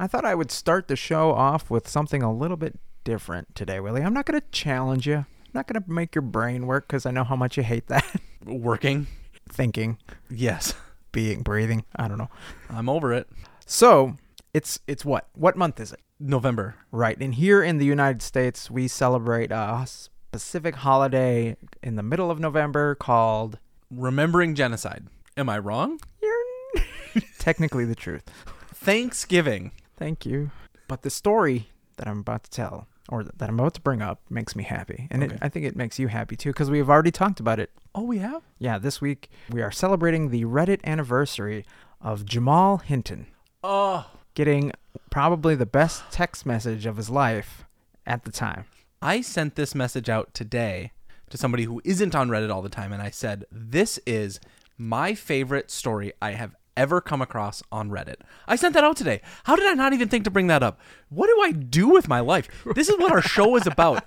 I thought I would start the show off with something a little bit different today, Willie. I'm not going to challenge you. I'm not going to make your brain work because I know how much you hate that. Working? Thinking, Yes. being, breathing. I don't know. I'm over it. So it's it's what? What month is it? November. Right. And here in the United States, we celebrate a specific holiday in the middle of November called Remembering genocide. Am I wrong? You're technically the truth. Thanksgiving. Thank you. But the story that I'm about to tell, or that I'm about to bring up, makes me happy. And it, I think it makes you happy too, because we've already talked about it. Oh, we have? Yeah, this week we are celebrating the Reddit anniversary of Jamal Hinton Oh. getting probably the best text message of his life at the time. I sent this message out today to somebody who isn't on Reddit all the time, and I said, This is my favorite story I have ever come across on Reddit. I sent that out today. How did I not even think to bring that up? What do I do with my life? This is what our show is about.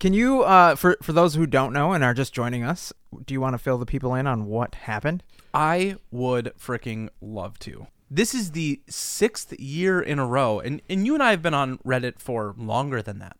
Can you, uh, for for those who don't know and are just joining us, do you want to fill the people in on what happened? I would freaking love to. This is the sixth year in a row, and, and you and I have been on Reddit for longer than that.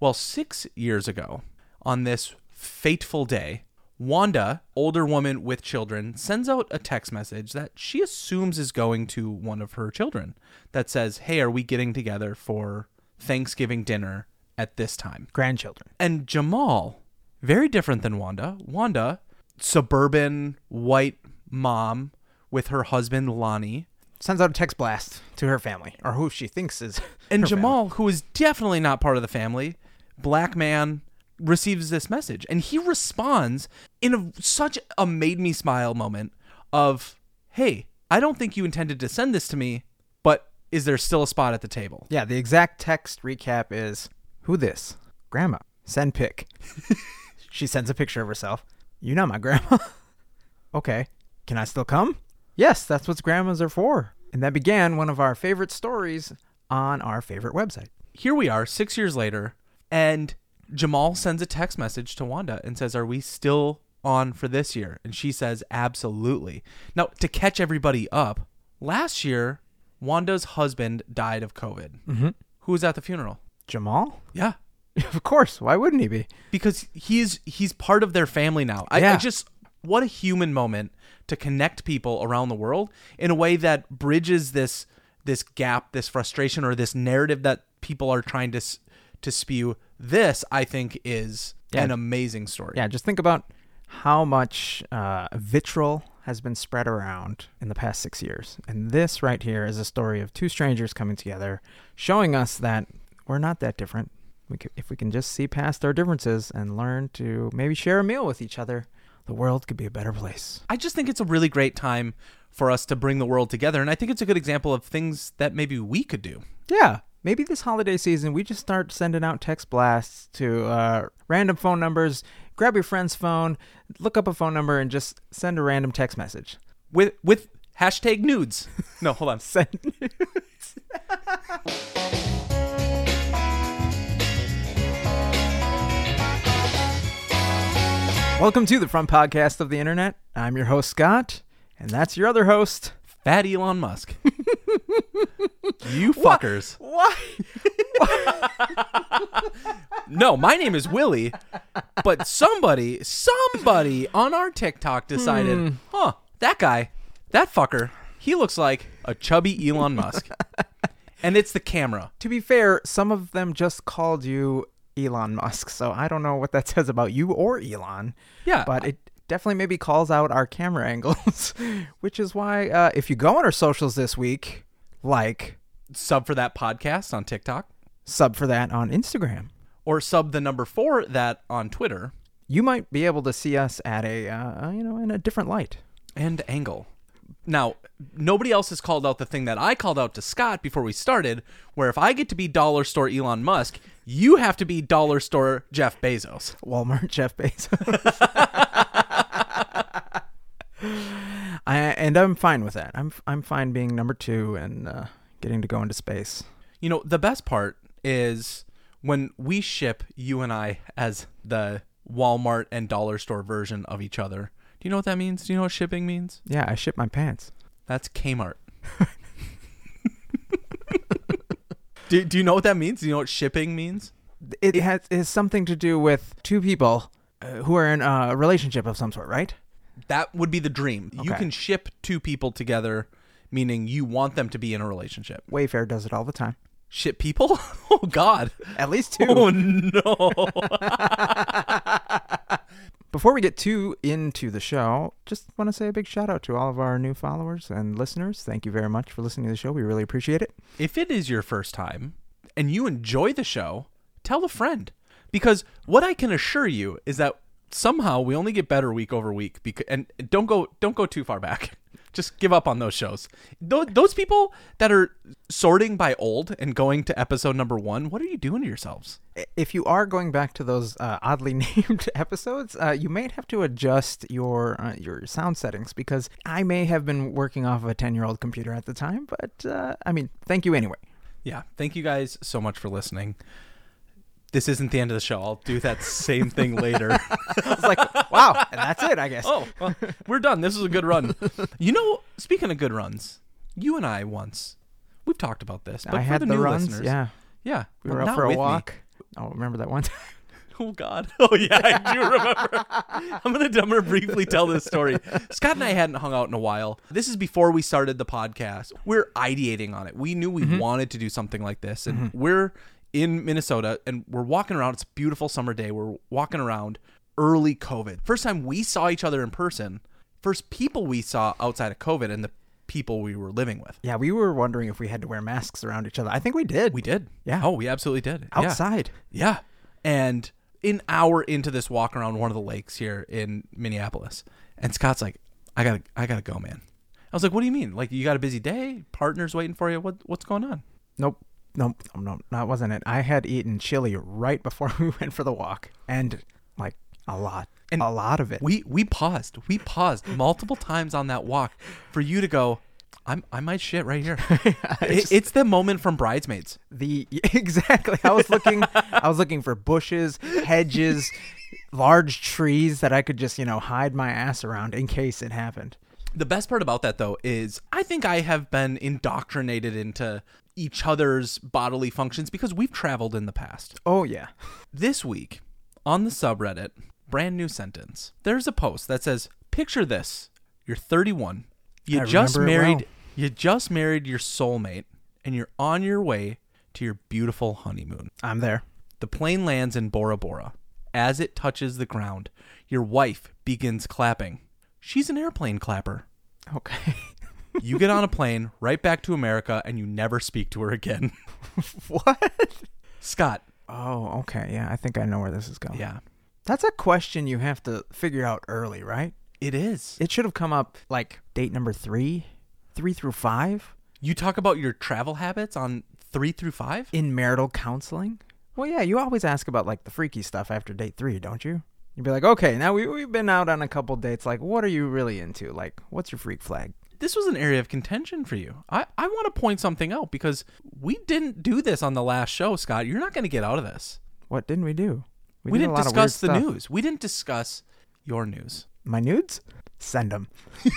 Well, six years ago, on this fateful day, Wanda, older woman with children, sends out a text message that she assumes is going to one of her children that says, Hey, are we getting together for Thanksgiving dinner at this time? Grandchildren. And Jamal, very different than Wanda. Wanda, suburban white mom with her husband Lonnie. Sends out a text blast to her family, or who she thinks is. And her family. Jamal, who is definitely not part of the family, black man, receives this message. And he responds in a, such a made me smile moment of, Hey, I don't think you intended to send this to me, but is there still a spot at the table? Yeah, the exact text recap is Who this? Grandma. Send pic. she sends a picture of herself. You know my grandma. okay. Can I still come? Yes, that's what grandmas are for. And that began one of our favorite stories on our favorite website. here we are six years later and jamal sends a text message to wanda and says are we still on for this year and she says absolutely now to catch everybody up last year wanda's husband died of covid Mm-hmm. who was at the funeral Jamal? yeah of course. Why wouldn't he be? because he's he's part of their family now I, I Yeah. just what a human moment to connect people around the world in a way that bridges this this gap this frustration or this narrative that people are trying to to spew this i think is Yeah. an amazing story Yeah, just think about how much uh, vitriol has been spread around in the past six years. And this right here is a story of two strangers coming together, showing us that we're not that different. We could, if we can just see past our differences and learn to maybe share a meal with each other, the world could be a better place. i just think it's a really great time for us to bring the world together and i think it's a good example of things that maybe we could do Yeah, maybe this holiday season we just start sending out text blasts to uh, random phone numbers. Grab your friend's phone, look up a phone number, and just send a random text message. with with hashtag nudes no hold on Send. Welcome to the front podcast of the internet. I'm your host Scott, and that's your other host. Fat elon musk you fuckers Why? No, my name is Willie, but somebody, somebody on our TikTok decided, Hmm. huh, that guy, that fucker, he looks like a chubby Elon Musk. and it's the camera. To be fair, some of them just called you Elon Musk, so I don't know what that says about you or Elon. Yeah. but it definitely maybe calls out our camera angles, which is why uh, if you go on our socials this week, like Sub for that podcast on TikTok sub for that on Instagram. or sub the number four that on Twitter you might be able to see us at a uh, you know in a different light. and angle. Now, nobody else has called out the thing that I called out to Scott before we started, where if I get to be dollar store Elon Musk, you have to be dollar store Jeff Bezos. Walmart Jeff Bezos. I and I'm fine with that. I'm I'm fine being number two and uh, getting to go into space. You know, the best part is when we ship you and I as the Walmart and dollar store version of each other. Do you know what that means? Do you know what shipping means? Yeah, I ship my pants. That's Kmart. Do, do you know what that means? Do you know what shipping means? It has is something to do with two people uh, who are in a relationship of some sort, right? That would be the dream. You Okay. can ship two people together, meaning you want them to be in a relationship. Wayfair does it all the time. Ship people? Oh God! At least two. Oh no! Before we get too into the show, just want to say a big shout out to all of our new followers and listeners. Thank you very much for listening to the show. We really appreciate it. if it is your first time and you enjoy the show, tell a friend. Because what I can assure you is that somehow we only get better week over week. Because and don't go don't go too far back. Just give up on those shows. Tho- Those people that are sorting by old and going to episode number one, what are you doing to yourselves? If you are going back to those uh, oddly named episodes, uh, you may have to adjust your uh, your sound settings because I may have been working off of a ten year old computer at the time. But uh, I mean, thank you anyway. Yeah. Thank you guys so much for listening. This isn't the end of the show. I'll do that same thing later. I was like, wow, and that's it, I guess. Oh, well, we're done. This is a good run. You know, speaking of good runs, you and I once we've talked about this, but I for had the, the new runs. listeners, Yeah, yeah, we were out for a walk. me. Oh, remember that one time? Oh God. Oh yeah, I do remember. I'm gonna, I'm gonna briefly tell this story. Scott and I hadn't hung out in a while. This is before we started the podcast. We're ideating on it. We knew we mm-hmm. wanted to do something like this, and mm-hmm. we're in Minnesota, and we're walking around. It's a beautiful summer day. We're walking around early COVID. First time we saw each other in person. First people we saw outside of COVID, and the people we were living with. Yeah, we were wondering if we had to wear masks around each other. I think we did. We did. Yeah. Oh, we absolutely did. Yeah. outside. Yeah. And an hour into this walk around one of the lakes here in Minneapolis, and Scott's like, I gotta I gotta go, man. I was like, What do you mean? Like you got a busy day? Partners waiting for you? What what's going on? Nope. Nope. No, no, that wasn't it. I had eaten chili right before we went for the walk, and like a lot, And a lot of it. We we paused. We paused multiple times on that walk for you to go, I'm I might shit right here. It- it's the moment from bridesmaids. the exactly. I was looking. I was looking for bushes, hedges, large trees that I could just you know hide my ass around in case it happened. The best part about that though is I think I have been indoctrinated into each other's bodily functions because we've traveled in the past. Oh yeah. This week on the subreddit, brand new sentence. There's a post that says, "Picture this: You're 31. You I just married. well. You just married your soulmate, and you're on your way to your beautiful honeymoon. I'm there. The plane lands in Bora Bora. As it touches the ground, your wife begins clapping. She's an airplane clapper. Okay. You get on a plane right back to America, and you never speak to her again. what? Scott. Oh, okay. Yeah, I think I know where this is going. Yeah, That's a question you have to figure out early, right? it is. It should have come up like date number three, three through five You talk about your travel habits on three through five. in marital counseling. Well, yeah, you always ask about like the freaky stuff after date three, don't you? You'd be like, okay, now we, we've been out on a couple dates. Like, what are you really into? Like, what's your freak flag? This was an area of contention for you. I, I want to point something out because we didn't do this on the last show, Scott. You're not going to get out of this. What didn't we do? We, did lot of weird discuss the stuff. news. We didn't discuss your news. My nudes? Send them.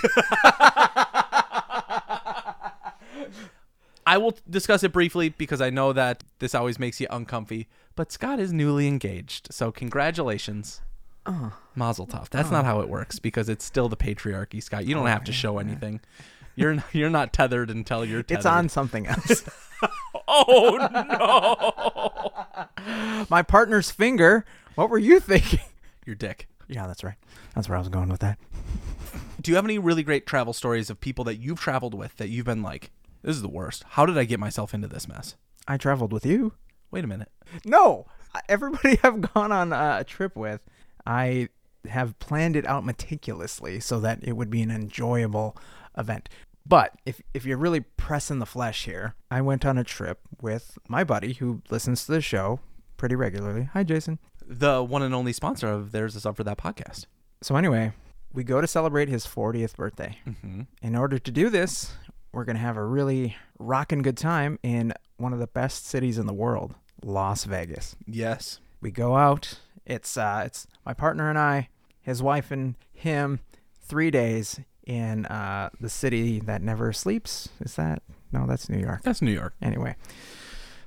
I will discuss it briefly because I know that this always makes you uncomfy. But Scott is newly engaged, so congratulations. Oh. Mazel tov. That's not how it works oh. because it's still the patriarchy, Scott. You don't have to show anything. You're you're not tethered until you're tethered. It's on something else. Oh no! My partner's finger. What were you thinking? Your dick. Yeah, that's right. That's where I was going with that. Do you have any really great travel stories of people that you've traveled with that you've been like, this is the worst. How did I get myself into this mess? I traveled with you. Wait a minute. No, everybody I've gone on a trip with, I have planned it out meticulously so that it would be an enjoyable event. But if if you're really pressing the flesh here, I went on a trip with my buddy who listens to the show pretty regularly. Hi, Jason. The one and only sponsor of There's a Sub for That podcast. So anyway, we go to celebrate his 40th birthday. Mm-hmm. In order to do this, we're gonna have a really rockin' good time in one of the best cities in the world, Las Vegas. Yes. we go out. It's uh, it's my partner and I, his wife and him, three days in uh, the city that never sleeps. Is that no? That's New York. That's New York. Anyway,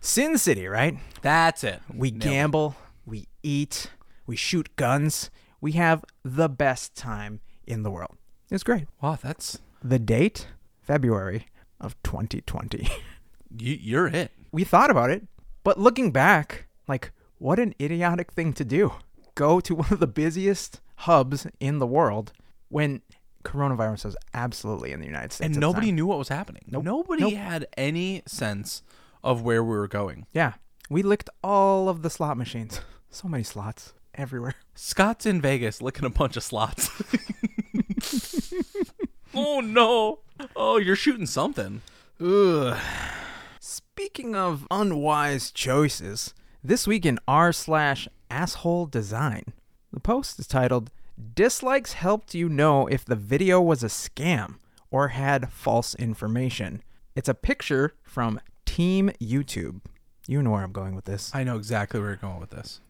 Sin City, right? That's it. We Nailed it. gamble, we eat, we shoot guns. We have the best time in the world. It's great. Wow, that's The date, February of 2020. you, you're it. we thought about it, but looking back, like, what an idiotic thing to do. Go to one of the busiest hubs in the world when coronavirus was absolutely in the United States. And nobody knew what was happening. Nope. Nobody Nope. had any sense of where we were going. Yeah. We licked all of the slot machines. So many slots everywhere. Scott's in Vegas licking a bunch of slots. oh no. Oh, you're shooting something. Ugh. Speaking of unwise choices, this week in r slash asshole design, the post is titled "Dislikes helped you know if the video was a scam or had false information." It's a picture from Team YouTube. You know where I'm going with this. I know exactly where you're going with this.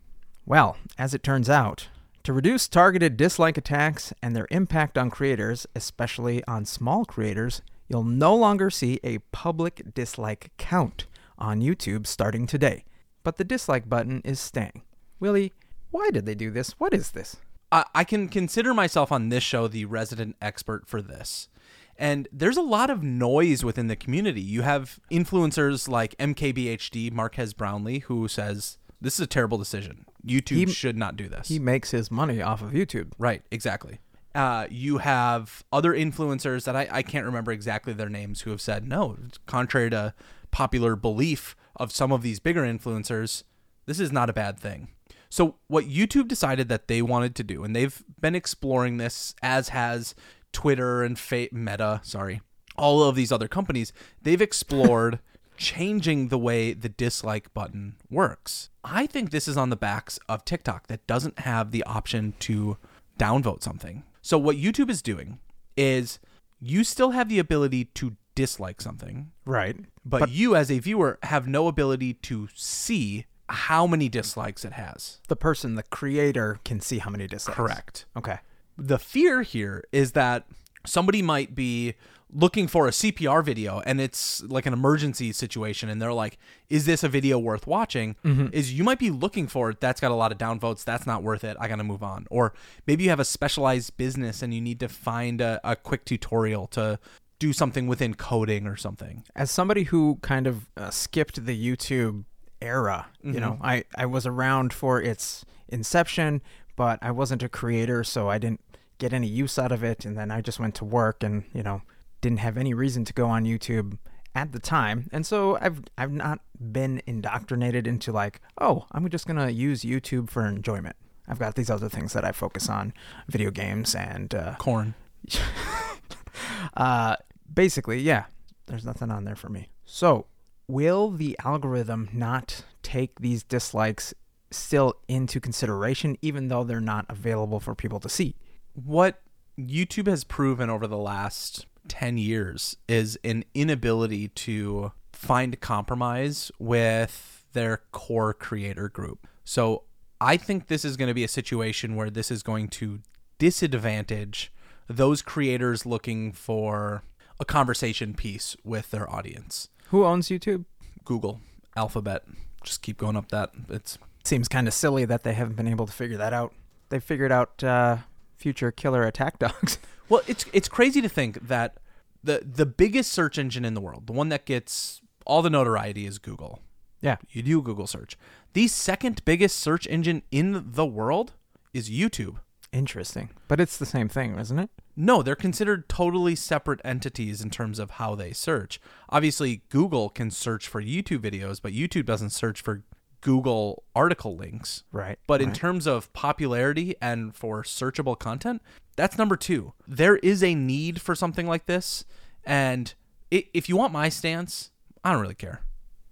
Well, as it turns out, to reduce targeted dislike attacks and their impact on creators, especially on small creators, you'll no longer see a public dislike count on YouTube starting today. But the dislike button is staying. Willie, why did they do this? What is this? I, I can consider myself on this show the resident expert for this. And there's a lot of noise within the community. You have influencers like MKBHD, Marques Brownlee, who says, This is a terrible decision. YouTube He- should not do this. He makes his money off of YouTube. Right, exactly. Uh, you have other influencers that I, I can't remember exactly their names who have said, no, contrary to popular belief of some of these bigger influencers, this is not a bad thing. So, what YouTube decided that they wanted to do, and they've been exploring this, as has Twitter and Fa- Meta, sorry, all of these other companies, they've explored changing the way the dislike button works. I think this is on the backs of TikTok that doesn't have the option to downvote something. So what YouTube is doing is you still have the ability to dislike something, Right. but, you as a viewer have no ability to see how many dislikes it has. The person, the creator, can see how many dislikes. Correct. Okay. the fear here is that somebody might be looking for a CPR video and it's like an emergency situation and they're like is this a video worth watching mm-hmm. is you might be looking for it that's got a lot of downvotes that's not worth it I got to move on or maybe you have a specialized business and you need to find a, a quick tutorial to do something within coding or something as somebody who kind of uh, skipped the YouTube era, you know, I, I was around for its inception, but I wasn't a creator, so I didn't get any use out of it. And then I just went to work and, you know, didn't have any reason to go on YouTube at the time. And so I've I've not been indoctrinated into like, oh, I'm just gonna use YouTube for enjoyment. I've got these other things that I focus on, video games and uh, corn uh, basically, yeah, there's nothing on there for me. So, will the algorithm not take these dislikes still into consideration, even though they're not available for people to see? what YouTube has proven over the last 10 years is an inability to find compromise with their core creator group. So I think this is going to be a situation where this is going to disadvantage those creators looking for a conversation piece with their audience. Who owns YouTube? Google, Alphabet, just keep going up that. It's Seems kind of silly that they haven't been able to figure that out. They figured out uh, future killer attack dogs. Well, it's it's crazy to think that the the biggest search engine in the world, the one that gets all the notoriety is Google. yeah. You do Google search. The second biggest search engine in the world is YouTube. Interesting. But it's the same thing, isn't it? No, they're considered totally separate entities in terms of how they search. Obviously, Google can search for YouTube videos, but YouTube doesn't search for Google article links. Right. But in terms of popularity and for searchable content, that's number two. There is a need for something like this. And if you want my stance, I don't really care.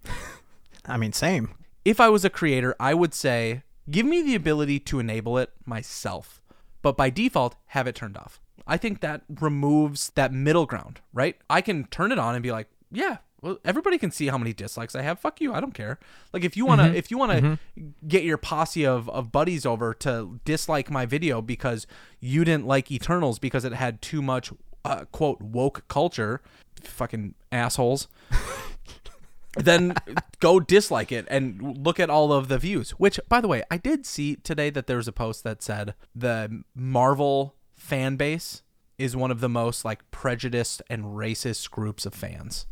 I mean, same. If I was a creator, I would say, give me the ability to enable it myself. But by default, have it turned off. I think that removes that middle ground, right? I can turn it on and be like, yeah, well, everybody can see how many dislikes I have. Fuck you, I don't care. Like if you wanna, if you wanna get your posse of, of buddies over to dislike my video because you didn't like Eternals because it had too much uh, quote woke culture, fucking assholes. Then go dislike it and look at all of the views. Which, by the way, I did see today that there was a post that said the Marvel fan base is one of the most like prejudiced and racist groups of fans.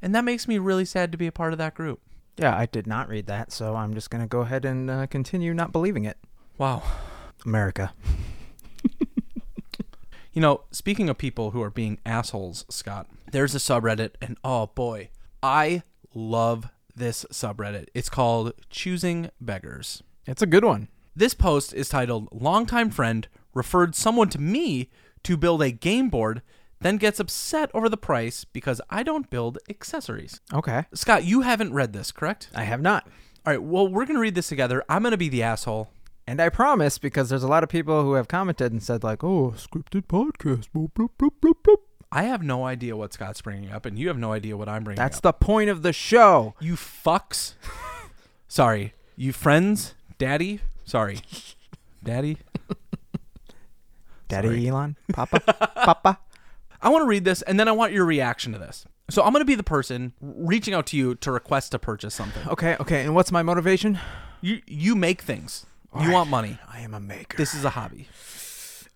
And that makes me really sad to be a part of that group. Yeah, I did not read that, so I'm just going to go ahead and uh, continue not believing it. Wow. America. You know, speaking of people who are being assholes, Scott, there's a subreddit, and oh boy, I love this subreddit. It's called Choosing Beggars. It's a good one. This post is titled Longtime Friend Referred Someone to Me to Build a Game Board, then gets upset over the price because I don't build accessories. Okay. Scott, you haven't read this, correct? I have not. All right, well, we're going to read this together. I'm going to be the asshole. And I promise, because there's a lot of people who have commented and said, like, oh, scripted podcast. Boop. I have no idea what Scott's bringing up, and you have no idea what I'm bringing That's up. the point of the show. You fucks. Sorry. You friends? Daddy? Sorry. Daddy? Daddy Sorry. Elon? Papa? Papa? I want to read this and then I want your reaction to this. So I'm going to be the person reaching out to you to request to purchase something. Okay, okay. And what's my motivation? You you make things. You Alright. want money. I am a maker. This is a hobby.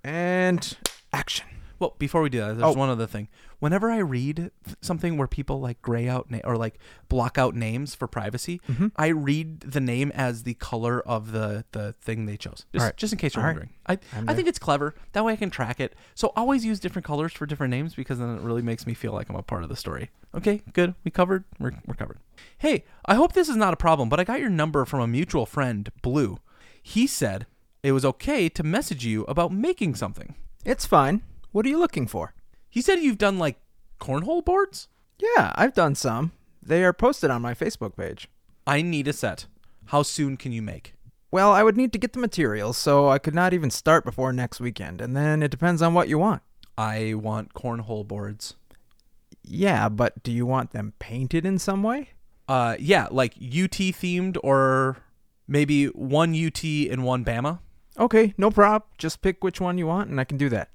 and action. Well, before we do that, there's Oh. one other thing. Whenever I read th- something where people like gray out na- or like block out names for privacy, Mm-hmm. I read the name as the color of the the thing they chose. Just, Alright. just in case you're Alright. wondering. I I'm I think it's clever. That way I can track it. So always use different colors for different names because then it really makes me feel like I'm a part of the story. Okay, good. We covered. We're, we're covered. Hey, I hope this is not a problem, but I got your number from a mutual friend, Blue. He said it was okay to message you about making something. It's fine. What are you looking for? He said you've done like cornhole boards. Yeah, I've done some. They are posted on my Facebook page. I need a set. How soon can you make? Well, I would need to get the materials, so I could not even start before next weekend, and then it depends on what you want. I want cornhole boards. Yeah, but do you want them painted in some way? Uh, yeah, like UT themed or maybe one UT and one Bama. Okay, no prob. Just pick which one you want, and I can do that.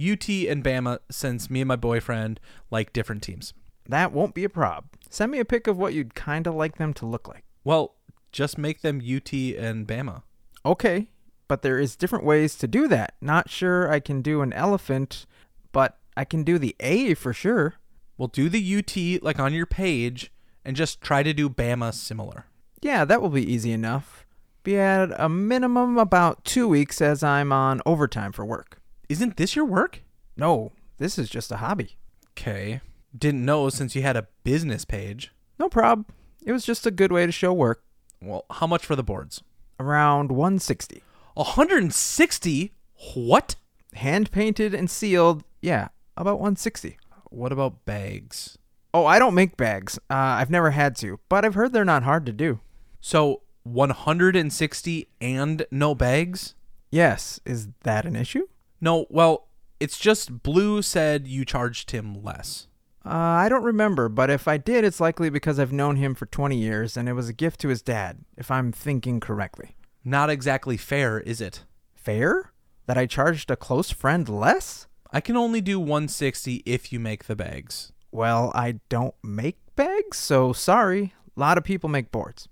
UT and Bama, since me and my boyfriend like different teams. That won't be a prob. Send me a pic of what you'd kind of like them to look like. Well, just make them UT and Bama. Okay, but there is different ways to do that. Not sure I can do an elephant, but I can do the A for sure. We'll do the UT like on your page and just try to do Bama similar. Yeah, that will be easy enough. Be at a minimum about two weeks as I'm on overtime for work. Isn't this your work? No, this is just a hobby. Okay. Didn't know since you had a business page. No prob. It was just a good way to show work. Well, how much for the boards? Around 160. 160? What? Hand painted and sealed. Yeah, about 160. What about bags? Oh, I don't make bags. Uh, I've never had to, but I've heard they're not hard to do. So 160 and no bags? Yes, is that an issue? No, well, it's just Blue said you charged him less. Uh, I don't remember, but if I did, it's likely because I've known him for 20 years and it was a gift to his dad, if I'm thinking correctly. Not exactly fair, is it? Fair? That I charged a close friend less? I can only do 160 if you make the bags. Well, I don't make bags, so sorry. A lot of people make boards.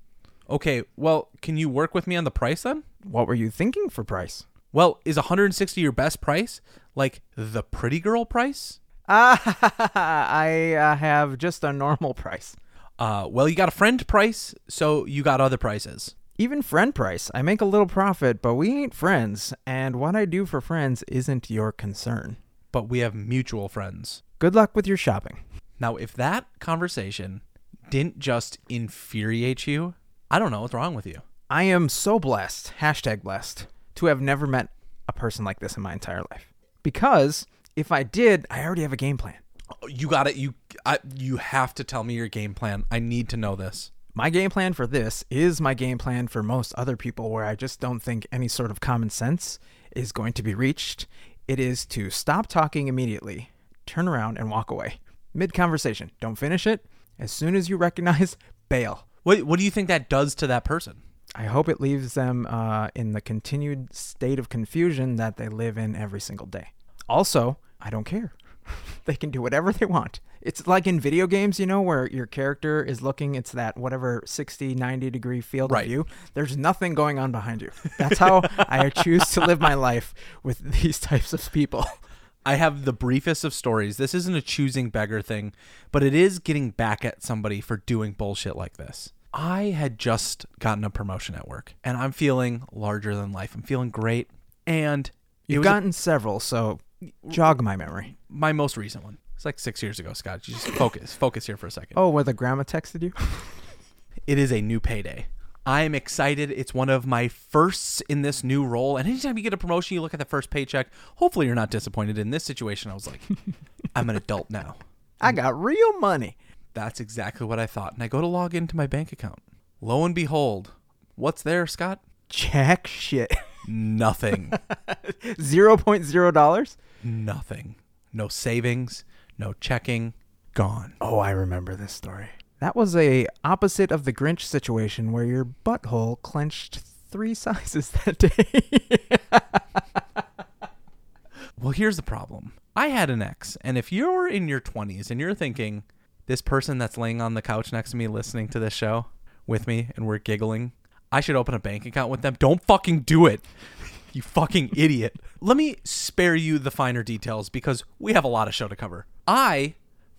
Okay, well, can you work with me on the price then? What were you thinking for price? Well, is 160 your best price? Like the pretty girl price? Ah, I uh, have just a normal price. Uh, well, you got a friend price, so you got other prices. Even friend price. I make a little profit, but we ain't friends, and what I do for friends isn't your concern. But we have mutual friends. Good luck with your shopping. Now, if that conversation didn't just infuriate you, I don't know what's wrong with you. I am so blessed, hashtag blessed, to have never met a person like this in my entire life. Because if I did, I already have a game plan. You got it. You I, you have to tell me your game plan. I need to know this. My game plan for this is my game plan for most other people where I just don't think any sort of common sense is going to be reached. It is to stop talking immediately, turn around, and walk away. Mid conversation. Don't finish it. As soon as you recognize, bail. What what do you think that does to that person? I hope it leaves them uh, in the continued state of confusion that they live in every single day. Also, I don't care. they can do whatever they want. It's like in video games, you know, where your character is looking, it's that whatever 60, 90 degree field Right. of view. There's nothing going on behind you. That's how I choose to live my life with these types of people. I have the briefest of stories. This isn't a choosing beggar thing, but it is getting back at somebody for doing bullshit like this. I had just gotten a promotion at work and I'm feeling larger than life. I'm feeling great. And You've was a- gotten several, so jog my memory. my most recent one. It's like six years ago, Scott. You just focus. focus here for a second. Oh, where the grandma texted you? It is a new payday. I am excited. It's one of my firsts in this new role. And anytime you get a promotion, you look at the first paycheck. Hopefully, you're not disappointed. In this situation, I was like, I'm an adult now. I got real money. That's exactly what I thought. And I go to log into my bank account. Lo and behold, what's there, Scott? Jack shit. Nothing. Zero point zero dollars? Nothing. No savings, no checking, gone. Oh, I remember this story. That was a opposite of the Grinch situation where your butthole clenched three sizes that day. Well, here's the problem. I had an ex, and if you're in your 20s and you're thinking, this person that's laying on the couch next to me listening to this show with me and we're giggling, I should open a bank account with them. Don't fucking do it. You fucking idiot. Let me spare you the finer details because we have a lot of show to cover. I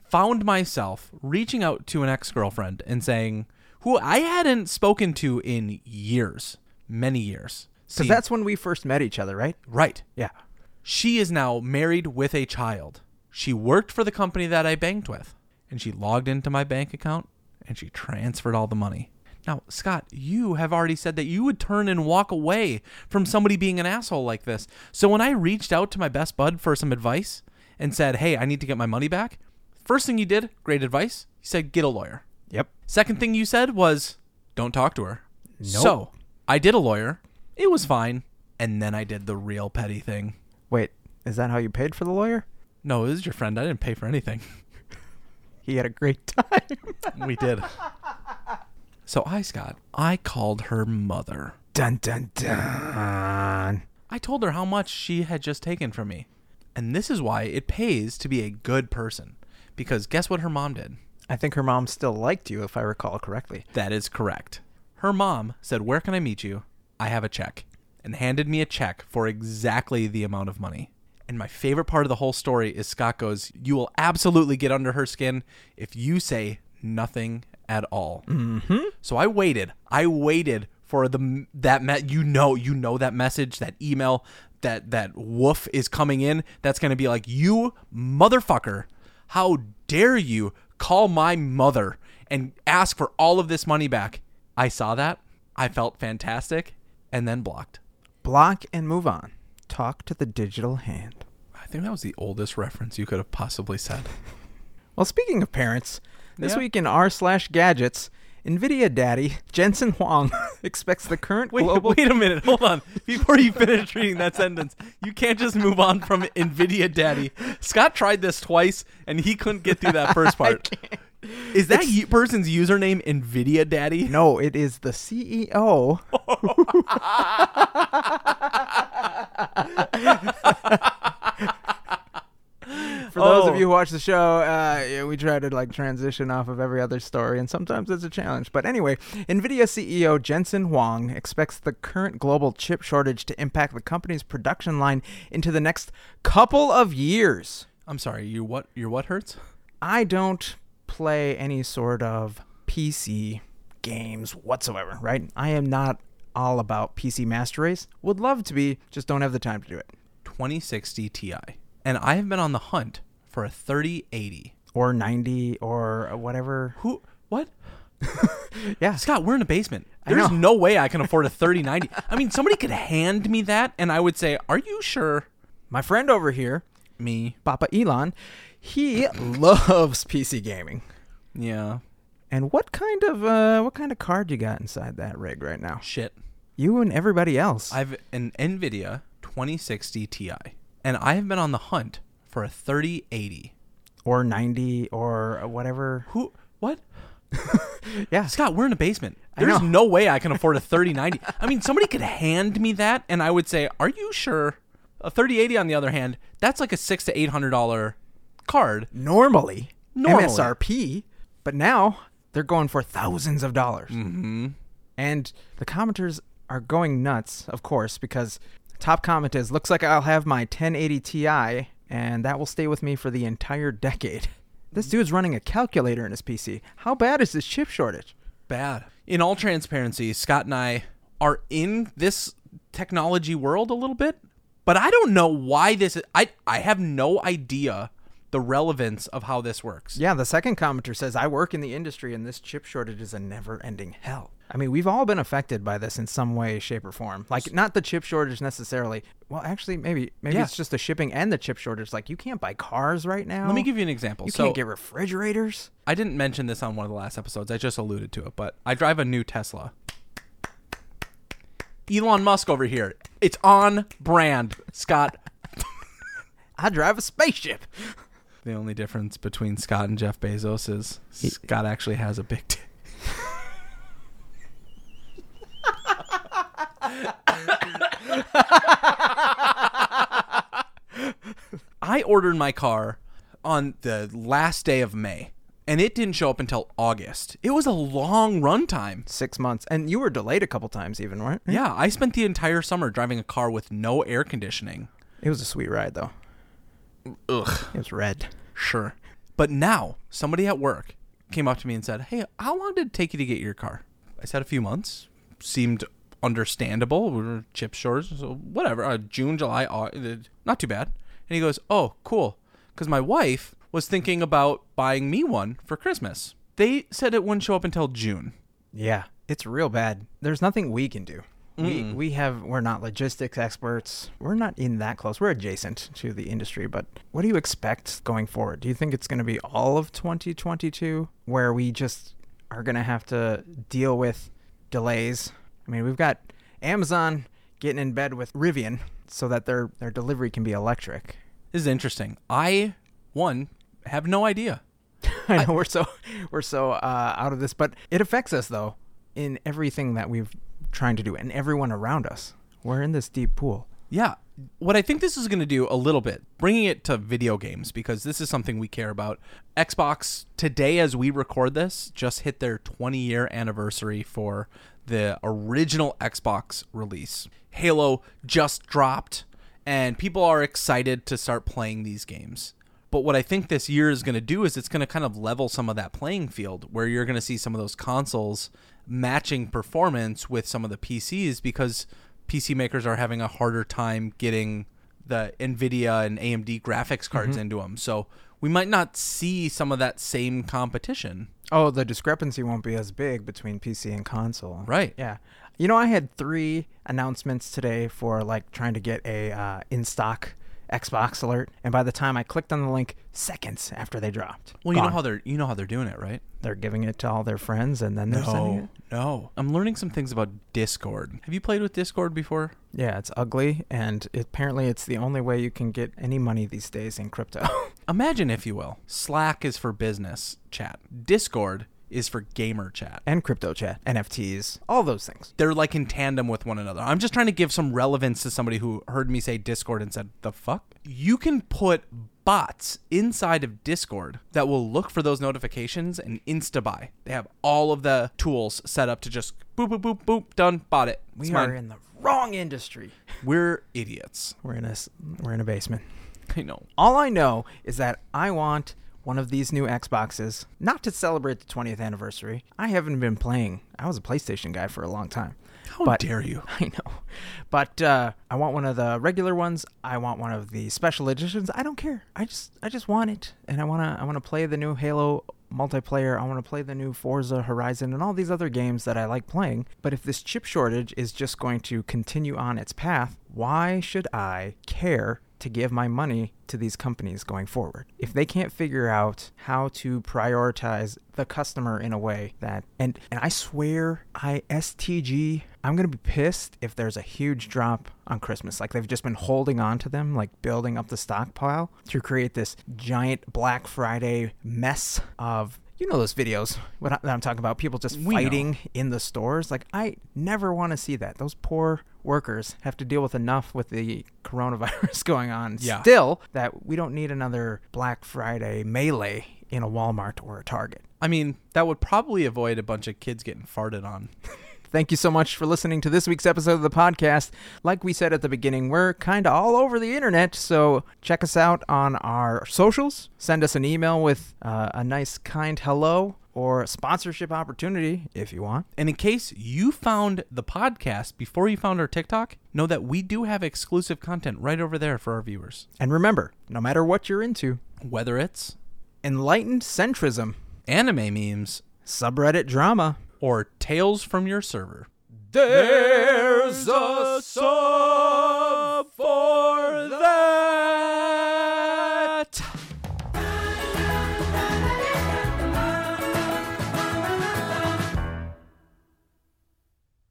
found myself reaching out to an ex girlfriend and saying, who I hadn't spoken to in years, many years. So See, that's when we first met each other, right? right. Yeah. She is now married with a child. She worked for the company that I banked with, and she logged into my bank account and she transferred all the money. Now, Scott, you have already said that you would turn and walk away from somebody being an asshole like this. So when I reached out to my best bud for some advice and said, "Hey, I need to get my money back," first thing you did, great advice. You said, "Get a lawyer." Yep. Second thing you said was, "Don't talk to her." Nope. So I did a lawyer. It was fine, and then I did the real petty thing. Wait, is that how you paid for the lawyer? No, it was your friend. I didn't pay for anything. He had a great time. we did. So I, Scott, I called her mother. dun dun dun. I told her how much she had just taken from me. And this is why it pays to be a good person. Because guess what her mom did? I think her mom still liked you, if I recall correctly. That is correct. Her mom said, Where can I meet you? I have a check. And handed me a check for exactly the amount of money. And my favorite part of the whole story is Scott goes, You will absolutely get under her skin if you say nothing at all. Mm-hmm. So I waited. I waited for the that me- you know you know that message that email that that woof is coming in that's going to be like you motherfucker how dare you call my mother and ask for all of this money back i saw that i felt fantastic and then blocked Block and move on. Talk to the digital hand. i think that was the oldest reference you could have possibly said Well, speaking of parents, this Yeah. week in r slash gadgets, Nvidia daddy Jensen Huang expects the current Wait, global. wait a minute. Hold on. Before you finish reading that sentence, you can't just move on from Nvidia Daddy. Scott tried this twice and he couldn't get through that first part. Is that y- person's username Nvidia Daddy? No, it is the CEO. For those Oh. of you who watch the show, uh, yeah, we try to like transition off of every other story, and sometimes it's a challenge. But anyway, Nvidia CEO Jensen Huang expects the current global chip shortage to impact the company's production line into the next couple of years. I'm sorry. You what? Your what hurts? I don't play any sort of PC games whatsoever, right? I am not all about PC Master Race. Would love to be, just don't have the time to do it. 2060 Ti, and I have been on the hunt for a 3080. Or 90 or whatever. Who? What? Yeah. Scott, we're in a basement. There's no way I can afford a 3090. I mean, somebody could hand me that, and I would say, "Are you sure?" My friend over here, Me. Papa Elon, he loves PC gaming. Yeah. And what kind of uh what kind of card you got inside that rig right now? Shit. You and everybody else. I've an NVIDIA 2060 Ti, and I have been on the hunt for a 3080. or 90 or whatever. Who? What? Yeah. Scott, we're in a basement. There's no way I can afford a 3090. I mean, somebody could hand me that, and I would say, "Are you sure?" A 3080, on the other hand, that's like a six to eight hundred dollar card. normally, Normally. MSRP, but now they're going for thousands of dollars. Mm-hmm. And the commenters are going nuts, of course, because top comment is looks like I'll have my 1080 Ti and that will stay with me for the entire decade. This dude's running a calculator in his PC. How bad is this chip shortage? Bad. In all transparency, Scott and I are in this technology world a little bit, but I don't know why this is. I I have no idea the relevance of how this works. Yeah, the second commenter says I work in the industry and this chip shortage is a never-ending hell. I mean, we've all been affected by this in some way, shape, or form. Like, not the chip shortage necessarily. Well, actually, maybe maybe Yeah. it's just the shipping and the chip shortage. Like, you can't buy cars right now. Let me give you an example. You so can't get refrigerators. I didn't mention this on one of the last episodes. I just alluded to it, but I drive a new Tesla. Elon Musk over here. It's on brand. Scott. I drive a spaceship. The only difference between Scott and Jeff Bezos is Scott actually has a big dick. I ordered my car on the last day of May, and it didn't show up until August. It was a long runtime. Six months, and you were delayed a couple times, even right? Yeah, I spent the entire summer driving a car with no air conditioning. It was a sweet ride, though. Ugh. It was red. Sure. But now, somebody at work came up to me and said, Hey, how long did it take you to get your car? I said a few months. Seemed understandable. We were chip shortage, so whatever. Uh, June, July, August, not too bad. And he goes, Oh, cool. Because my wife was thinking about buying me one for Christmas. They said it wouldn't show up until June. Yeah, it's real bad. There's nothing we can do. We we have we're not logistics experts. We're not in that close. We're adjacent to the industry, but what do you expect going forward? Do you think it's going to be all of 2022 where we just are going to have to deal with delays? I mean, we've got Amazon getting in bed with Rivian so that their their delivery can be electric. This is interesting. I, one, have no idea. I know we're so we're so uh, out of this, but it affects us though in everything that we've trying to do and everyone around us. We're in this deep pool. Yeah. What I think this is going to do a little bit, bringing it to video games, because this is something we care about. Xbox, today as we record this, just hit their 20 year anniversary for the original Xbox release. Halo just dropped, and people are excited to start playing these games. But what I think this year is going to do is it's going to kind of level some of that playing field where you're going to see some of those consoles matching performance with some of the PCs because PC makers are having a harder time getting the Nvidia and AMD graphics cards into them. So we might not see some of that same competition. Oh, the discrepancy won't be as big between PC and console. Right. Yeah. You know, I had three announcements today for like trying to get a uh, in stock Xbox alert, and by the time I clicked on the link, seconds after they dropped. Well, you know how they're you know how they're doing it, right? they're giving it to all their friends, and then they're sending it. no. I'm learning some things about Discord. Have you played with Discord before? Yeah, it's ugly, and apparently it's the only way you can get any money these days in crypto. Imagine, if you will, Slack is for business chat. Discord is for gamer chat. and crypto chat, NFTs, all those things. They're like in tandem with one another. I'm just trying to give some relevance to somebody who heard me say Discord and said, "The fuck?" You can put bots inside of Discord that will look for those notifications and insta buy. They have all of the tools set up to just boop boop boop boop done bought it. We are in the wrong industry. We're idiots. We're in a we're in a basement. I know. All I know is that I want one of these new Xboxes, not to celebrate the 20th anniversary. I haven't been playing. I was a PlayStation guy for a long time. How But- dare you? I know. But uh, I want one of the regular ones. I want one of the special editions. I don't care. I just I just want it. And I want to I want to play the new Halo multiplayer. I want to play the new Forza Horizon and all these other games that I like playing. But if this chip shortage is just going to continue on its path, why should I care to give my money to these companies going forward. If they can't figure out how to prioritize the customer in a way that and and I swear I STG I'm going to be pissed if there's a huge drop on Christmas. Like they've just been holding on to them, like building up the stockpile to create this giant Black Friday mess of you know those videos what I- that I'm talking about people just We know. fighting in the stores like I never want to see that those poor workers have to deal with enough with the coronavirus going on Yeah. still that we don't need another Black Friday melee in a Walmart or a Target I mean, that would probably avoid a bunch of kids getting farted on. Thank you so much for listening to this week's episode of the podcast. Like we said at the beginning, we're kind of all over the internet, so check us out on our socials. Send us an email with uh, a nice, kind hello or a sponsorship opportunity if you want. And in case you found the podcast before you found our TikTok, know that we do have exclusive content right over there for our viewers. And remember, no matter what you're into, Whether it's enlightened centrism, anime memes subreddit drama, or tales from your server. there's a sun.